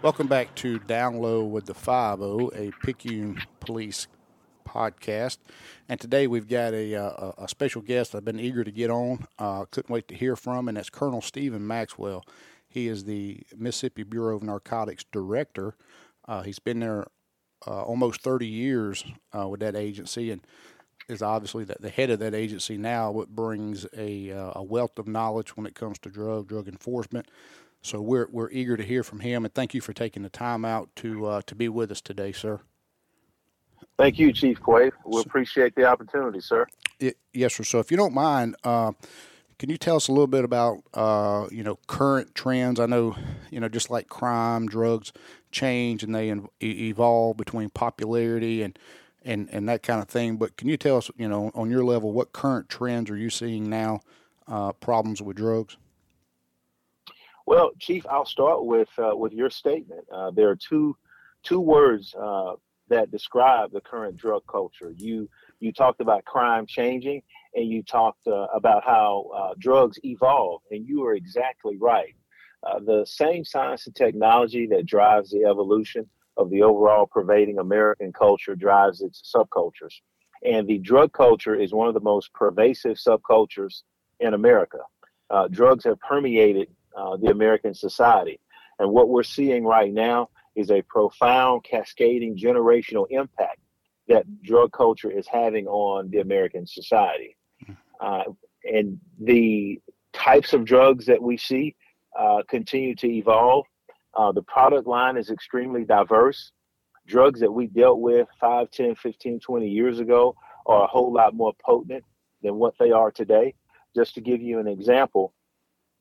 Welcome back to Down Low with the 5 a Picayune Police podcast. And today we've got a, a, a, special guest I've been eager to get on. Uh, couldn't wait to hear from, and that's Colonel Steven Maxwell. He is the Mississippi Bureau of Narcotics Director. Uh, he's been there uh, almost 30 years uh, with that agency and is obviously the, the head of that agency now, what brings a, uh, a wealth of knowledge when it comes to drug, drug enforcement. So we're we're eager to hear from him, and thank you for taking the time out to uh, to be with us today, sir. Thank you, Chief Quay. We appreciate the opportunity, sir. It, yes, sir. So if you don't mind, uh, can you tell us a little bit about uh, you know current trends? I know you know just like crime, drugs change and they evolve between popularity and and and that kind of thing. But can you tell us, you know, on your level, what current trends are you seeing now? Uh, problems with drugs. Well, Chief, I'll start with uh, with your statement. Uh, there are two two words uh, that describe the current drug culture. You you talked about crime changing, and you talked uh, about how uh, drugs evolve, and you are exactly right. Uh, the same science and technology that drives the evolution of the overall pervading American culture drives its subcultures, and the drug culture is one of the most pervasive subcultures in America. drugs have permeated uh, the American society. And what we're seeing right now is a profound, cascading generational impact that drug culture is having on the American society. Uh, and the types of drugs that we see uh, continue to evolve. Uh, the product line is extremely diverse. Drugs that we dealt with 5, 10, 15, 20 years ago are a whole lot more potent than what they are today. Just to give you an example,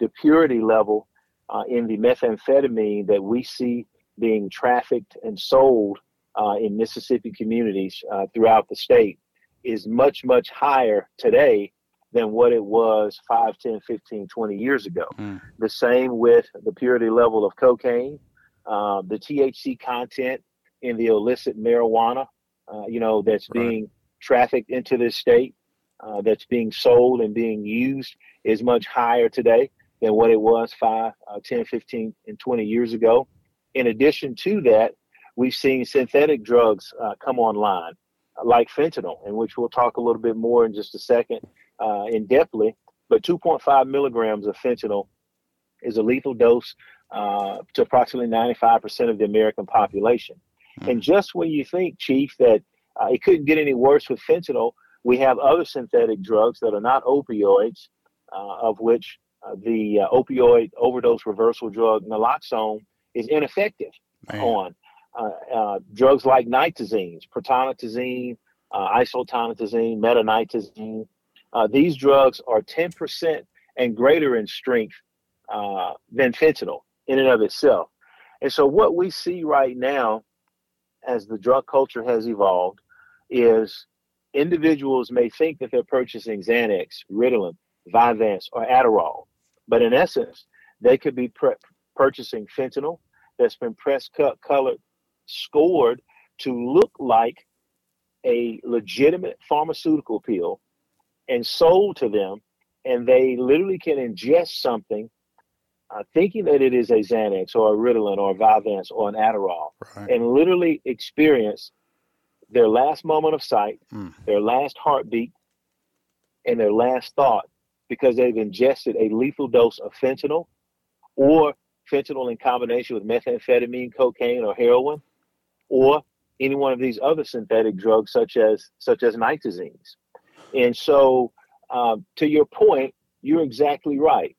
the purity level uh, in the methamphetamine that we see being trafficked and sold uh, in Mississippi communities uh, throughout the state is much, much higher today than what it was 5, 10, 15, 20 years ago. Mm. The same with the purity level of cocaine, uh, the THC content in the illicit marijuana, uh, you know, that's right. being trafficked into this state, uh, that's being sold and being used is much higher today than what it was 5, uh, 10, 15, and 20 years ago. In addition to that, we've seen synthetic drugs uh, come online, like fentanyl, in which we'll talk a little bit more in just a second uh, in depthly. But 2.5 milligrams of fentanyl is a lethal dose uh, to approximately 95% of the American population. Mm-hmm. And just when you think, Chief, that uh, it couldn't get any worse with fentanyl, we have other synthetic drugs that are not opioids, uh, of which uh, the uh, opioid overdose reversal drug naloxone is ineffective Man. on uh, uh, drugs like nitazenes, protonitazene, uh, isotonitazene, metonitazene. these drugs are 10% and greater in strength than fentanyl in and of itself. And so, what we see right now as the drug culture has evolved is individuals may think that they're purchasing Xanax, Ritalin, Vyvanse, or Adderall. But in essence, they could be pre- purchasing fentanyl that's been press cut, colored, scored to look like a legitimate pharmaceutical pill and sold to them. And they literally can ingest something uh, thinking that it is a Xanax or a Ritalin or a Vyvanse or an Adderall right. and literally experience their last moment of sight, mm. their last heartbeat, and their last thought because they've ingested a lethal dose of fentanyl or fentanyl in combination with methamphetamine, cocaine, or heroin, or any one of these other synthetic drugs such as such as nitazenes. And so, um, to your point, you're exactly right.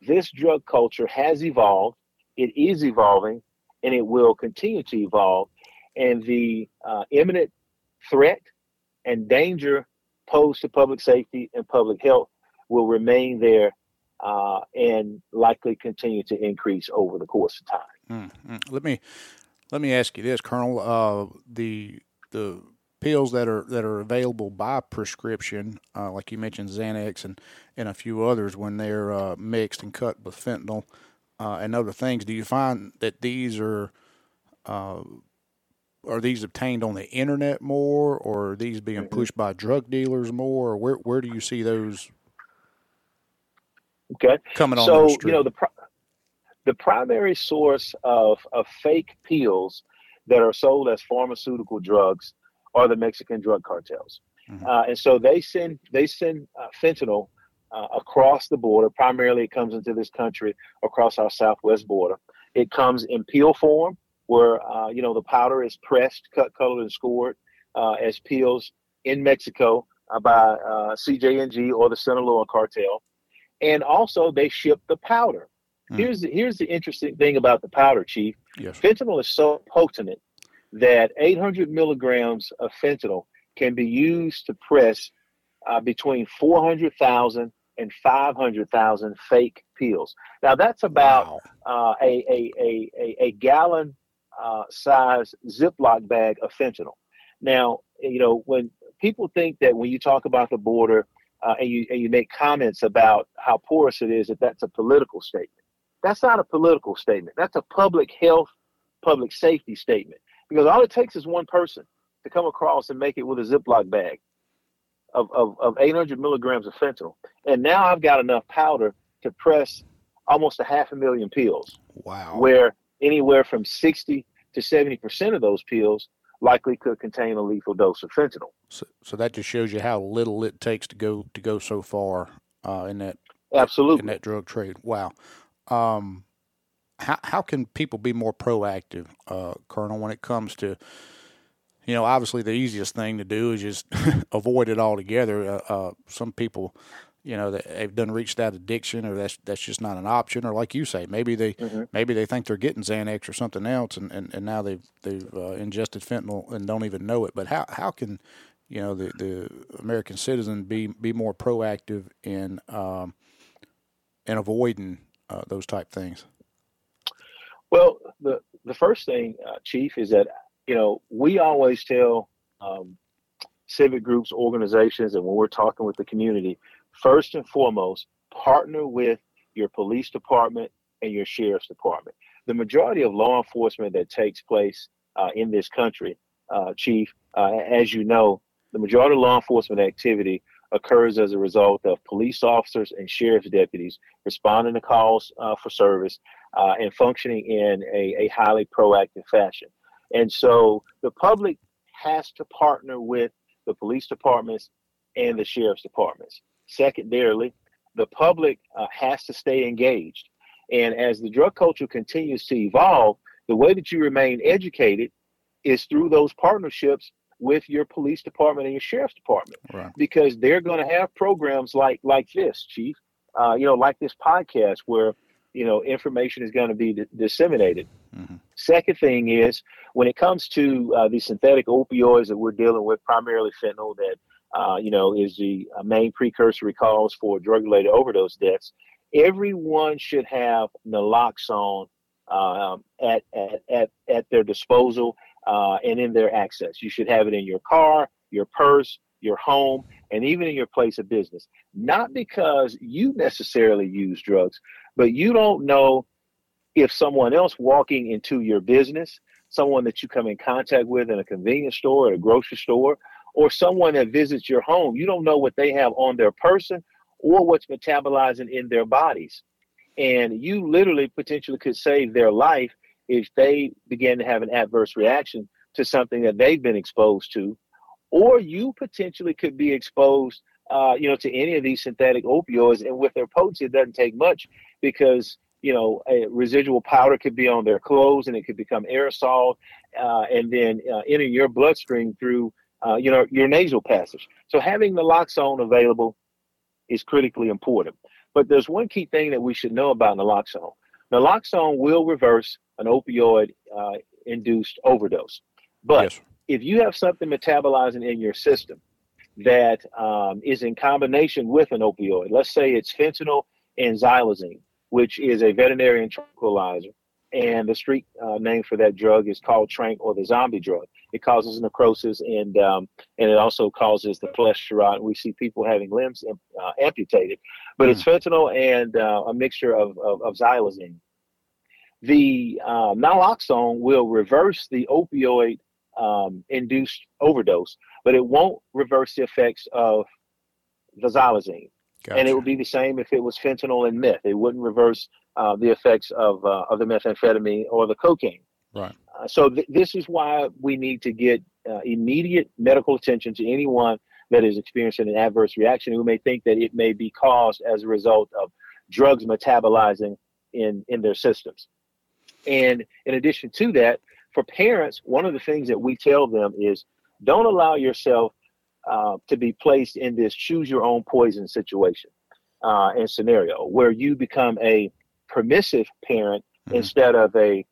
This drug culture has evolved. It is evolving, and it will continue to evolve. And the uh, imminent threat and danger posed to public safety and public health will remain there uh, and likely continue to increase over the course of time. Mm-hmm. Let me let me ask you this, Colonel. Uh, the the pills that are that are available by prescription, uh, like you mentioned, Xanax and and a few others, when they're uh, mixed and cut with fentanyl uh, and other things, do you find that these are uh, are these obtained on the internet more, or are these being mm-hmm. pushed by drug dealers more, or where where do you see those Okay. Coming on so, you know, the, the primary source of, of fake pills that are sold as pharmaceutical drugs are the Mexican drug cartels. Mm-hmm. Uh, and so they send they send uh, fentanyl uh, across the border. Primarily, it comes into this country across our southwest border. It comes in pill form, where uh, you know the powder is pressed, cut, colored, and scored uh, as pills in Mexico uh, by CJNG or the Sinaloa cartel. And also, they ship the powder. Mm. Here's the, here's the interesting thing about the powder, Chief. Yes. Fentanyl is so potent that 800 milligrams of fentanyl can be used to press uh, between 400,000 and 500,000 fake pills. Now that's about wow. uh, a, a, a, a, a gallon uh, size Ziploc bag of fentanyl. Now, you know, when people think that when you talk about the border uh, and you and you make comments about how porous it is, that that's a political statement. That's not a political statement. That's a public health, public safety statement. Because all it takes is one person to come across and make it with a Ziploc bag of, of, of 800 milligrams of fentanyl. And now I've got enough powder to press almost a half a million pills. Wow. Where anywhere from 60 to 70% of those pills likely could contain a lethal dose of fentanyl. So, so that just shows you how little it takes to go to go so far uh, in that absolutely in that drug trade. Wow. Um, how how can people be more proactive, uh, Colonel, when it comes to you know, obviously the easiest thing to do is just avoid it altogether. Uh, uh, some people, you know, they've done reached that addiction, or that's that's just not an option. Or like you say, maybe they mm-hmm. maybe they think they're getting Xanax or something else, and, and, and now they've they've uh, ingested fentanyl and don't even know it. But how how can you know the, the American citizen be be more proactive in um, in avoiding uh, those type things? Well, the the first thing, uh, Chief, is that you know, we always tell um, civic groups, organizations, and when we're talking with the community, first and foremost, partner with your police department and your sheriff's department. The majority of law enforcement that takes place uh, in this country, uh, Chief, uh, as you know, the majority of law enforcement activity occurs as a result of police officers and sheriff's deputies responding to calls uh, for service uh, and functioning in a, a highly proactive fashion. And so the public has to partner with the police departments and the sheriff's departments. Secondarily, the public uh, has to stay engaged. And as the drug culture continues to evolve, the way that you remain educated is through those partnerships with your police department and your sheriff's department, right. because they're going to have programs like like this, Chief. Uh, you know, like this podcast where you know information is going to be d- disseminated. Mm-hmm. Second thing is when it comes to uh, the synthetic opioids that we're dealing with, primarily fentanyl, that uh, you know is the uh, main precursory cause for drug-related overdose deaths. Everyone should have naloxone um, at, at at at their disposal uh, and in their access. You should have it in your car, your purse, your home, and even in your place of business. Not because you necessarily use drugs, but you don't know if someone else walking into your business, someone that you come in contact with in a convenience store, or a grocery store, or someone that visits your home, you don't know what they have on their person or what's metabolizing in their bodies. And you literally potentially could save their life if they begin to have an adverse reaction to something that they've been exposed to. Or you potentially could be exposed, uh, you know, to any of these synthetic opioids. And with their potency, it doesn't take much because you know, a residual powder could be on their clothes and it could become aerosol uh, and then uh, enter your bloodstream through, uh, you know, your nasal passage. So having naloxone available is critically important. But there's one key thing that we should know about naloxone. Naloxone will reverse an opioid uh, induced overdose. But yes. if you have something metabolizing in your system that um, is in combination with an opioid, let's say it's fentanyl and xylazine, which is a veterinarian tranquilizer. And the street uh, name for that drug is called Tranq or the zombie drug. It causes necrosis and um, and it also causes the flesh to rot. We see people having limbs uh, amputated, but mm. it's hmm. fentanyl and uh, a mixture of, of, of xylazine. The uh, naloxone will reverse the opioid um, induced overdose, but it won't reverse the effects of the xylazine. Gotcha. And it would be the same if it was fentanyl and meth. It wouldn't reverse uh, the effects of uh, of the methamphetamine or the cocaine. Right. Uh, so th- this is why we need to get uh, immediate medical attention to anyone that is experiencing an adverse reaction who may think that it may be caused as a result of drugs metabolizing in in their systems. And in addition to that, for parents, one of the things that we tell them is don't allow yourself uh, to be placed in this choose your own poison situation uh, and scenario where you become a permissive parent mm-hmm. instead of a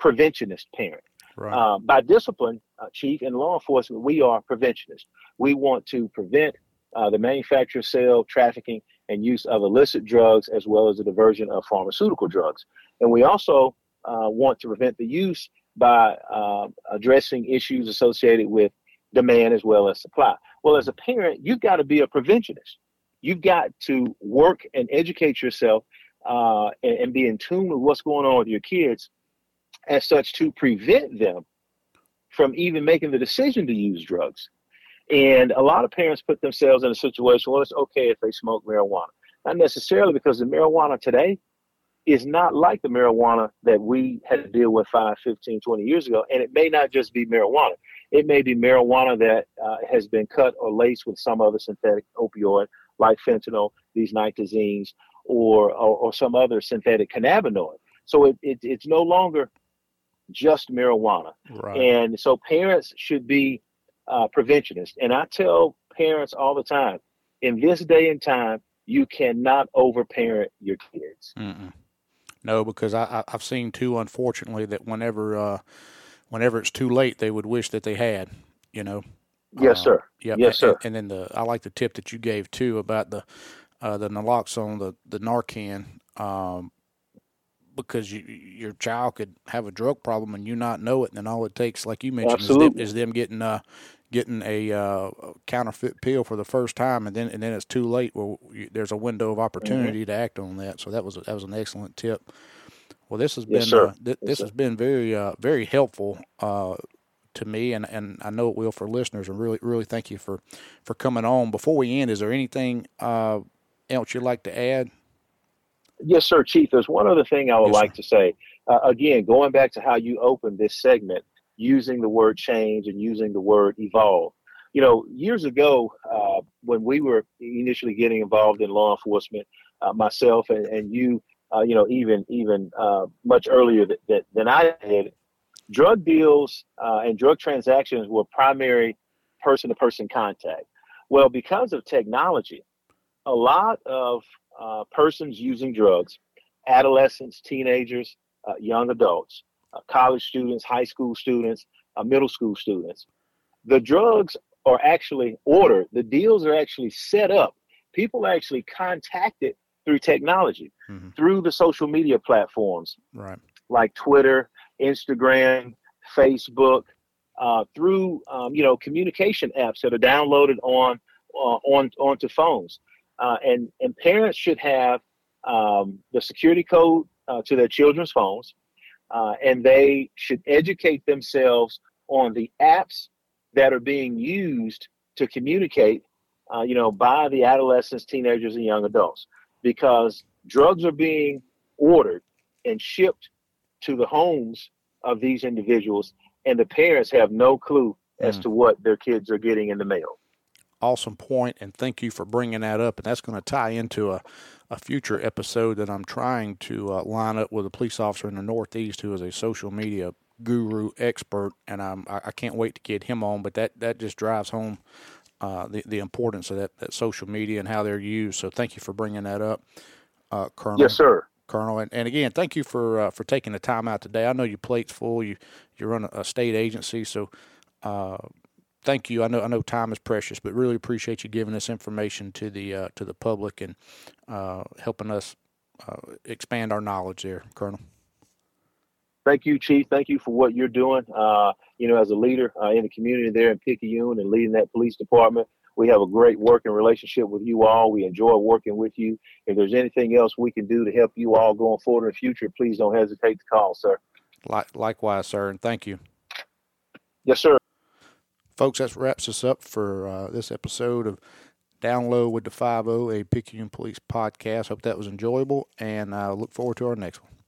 preventionist parent. Right. Uh, by discipline, uh, Chief, and law enforcement, we are preventionists. We want to prevent uh, the manufacture, sale, trafficking, and use of illicit drugs as well as the diversion of pharmaceutical drugs. And we also uh, want to prevent the use by uh, addressing issues associated with demand as well as supply. Well, as a parent, you've got to be a preventionist. You've got to work and educate yourself uh, and, and be in tune with what's going on with your kids as such to prevent them from even making the decision to use drugs. And a lot of parents put themselves in a situation where it's okay if they smoke marijuana. Not necessarily because the marijuana today is not like the marijuana that we had to deal with 5, 15, 20 years ago. And it may not just be marijuana. It may be marijuana that uh, has been cut or laced with some other synthetic opioid like fentanyl, these nitazenes, or, or, or some other synthetic cannabinoid. So it, it, it's no longer just marijuana. Right. And so parents should be uh, preventionists. And I tell parents all the time, in this day and time, you cannot overparent your kids. Mm-mm. No, because I, I have seen too, unfortunately, that whenever uh, whenever it's too late, they would wish that they had. You know. Yes, uh, sir. Yeah. Yes, sir. And, and, then the I like the tip that you gave too about the uh, the naloxone, the the Narcan, um, because you, your child could have a drug problem and you not know it, and then all it takes, like you mentioned, is them, is them, getting uh, getting a uh, counterfeit pill for the first time, and then and then it's too late. Well, you, there's a window of opportunity mm-hmm. to act on that. So that was that was an excellent tip. Well, this has yes, been uh, th- this yes, has been very uh, very helpful uh, to me, and, and I know it will for listeners. And really really thank you for for coming on. Before we end, is there anything uh, else you'd like to add? Yes, sir, Chief. There's one other thing I would yes, like sir. to say. Uh, again, going back to how you opened this segment, using the word change and using the word evolve. You know, years ago, uh, when we were initially getting involved in law enforcement, uh, myself and, and you, uh, you know, even even uh, much earlier th- th- than I did, drug deals uh, and drug transactions were primary person-to-person contact. Well, because of technology, a lot of uh, persons using drugs, adolescents, teenagers, young adults, uh, college students, high school students, uh, middle school students. The drugs are actually ordered, the deals are actually set up. People are actually contacted through technology, mm-hmm. through the social media platforms, right. like Twitter, Instagram, Facebook, uh, through um, you know communication apps that are downloaded on uh, on onto phones, uh, and and parents should have um, the security code uh, to their children's phones uh, and they should educate themselves on the apps that are being used to communicate, uh, you know, by the adolescents, teenagers, and young adults, because drugs are being ordered and shipped to the homes of these individuals, and the parents have no clue as mm. to what their kids are getting in the mail. Awesome point, and thank you for bringing that up. And that's going to tie into a, a future episode that I'm trying to uh, line up with a police officer in the Northeast who is a social media guru expert, and I'm, I can't wait to get him on. But that, that just drives home uh, the the importance of that, that social media and how they're used. So thank you for bringing that up, uh, Colonel. Yes, sir. Colonel, and, and again, thank you for uh, for taking the time out today. I know your plate's full. You you run a, a state agency, so uh, thank you. I know I know time is precious, but really appreciate you giving this information to the uh, to the public and uh, helping us uh, expand our knowledge there, Colonel. Thank you, Chief. Thank you for what you're doing. Uh, you know, as a leader uh, in the community there in Picayune and leading that police department, we have a great working relationship with you all. We enjoy working with you. If there's anything else we can do to help you all going forward in the future, please don't hesitate to call, sir. Likewise, sir, and thank you. Yes, sir. Folks, that wraps us up for uh, this episode of Down Low with the 5 a Picayune Police podcast. Hope that was enjoyable, and uh, look forward to our next one.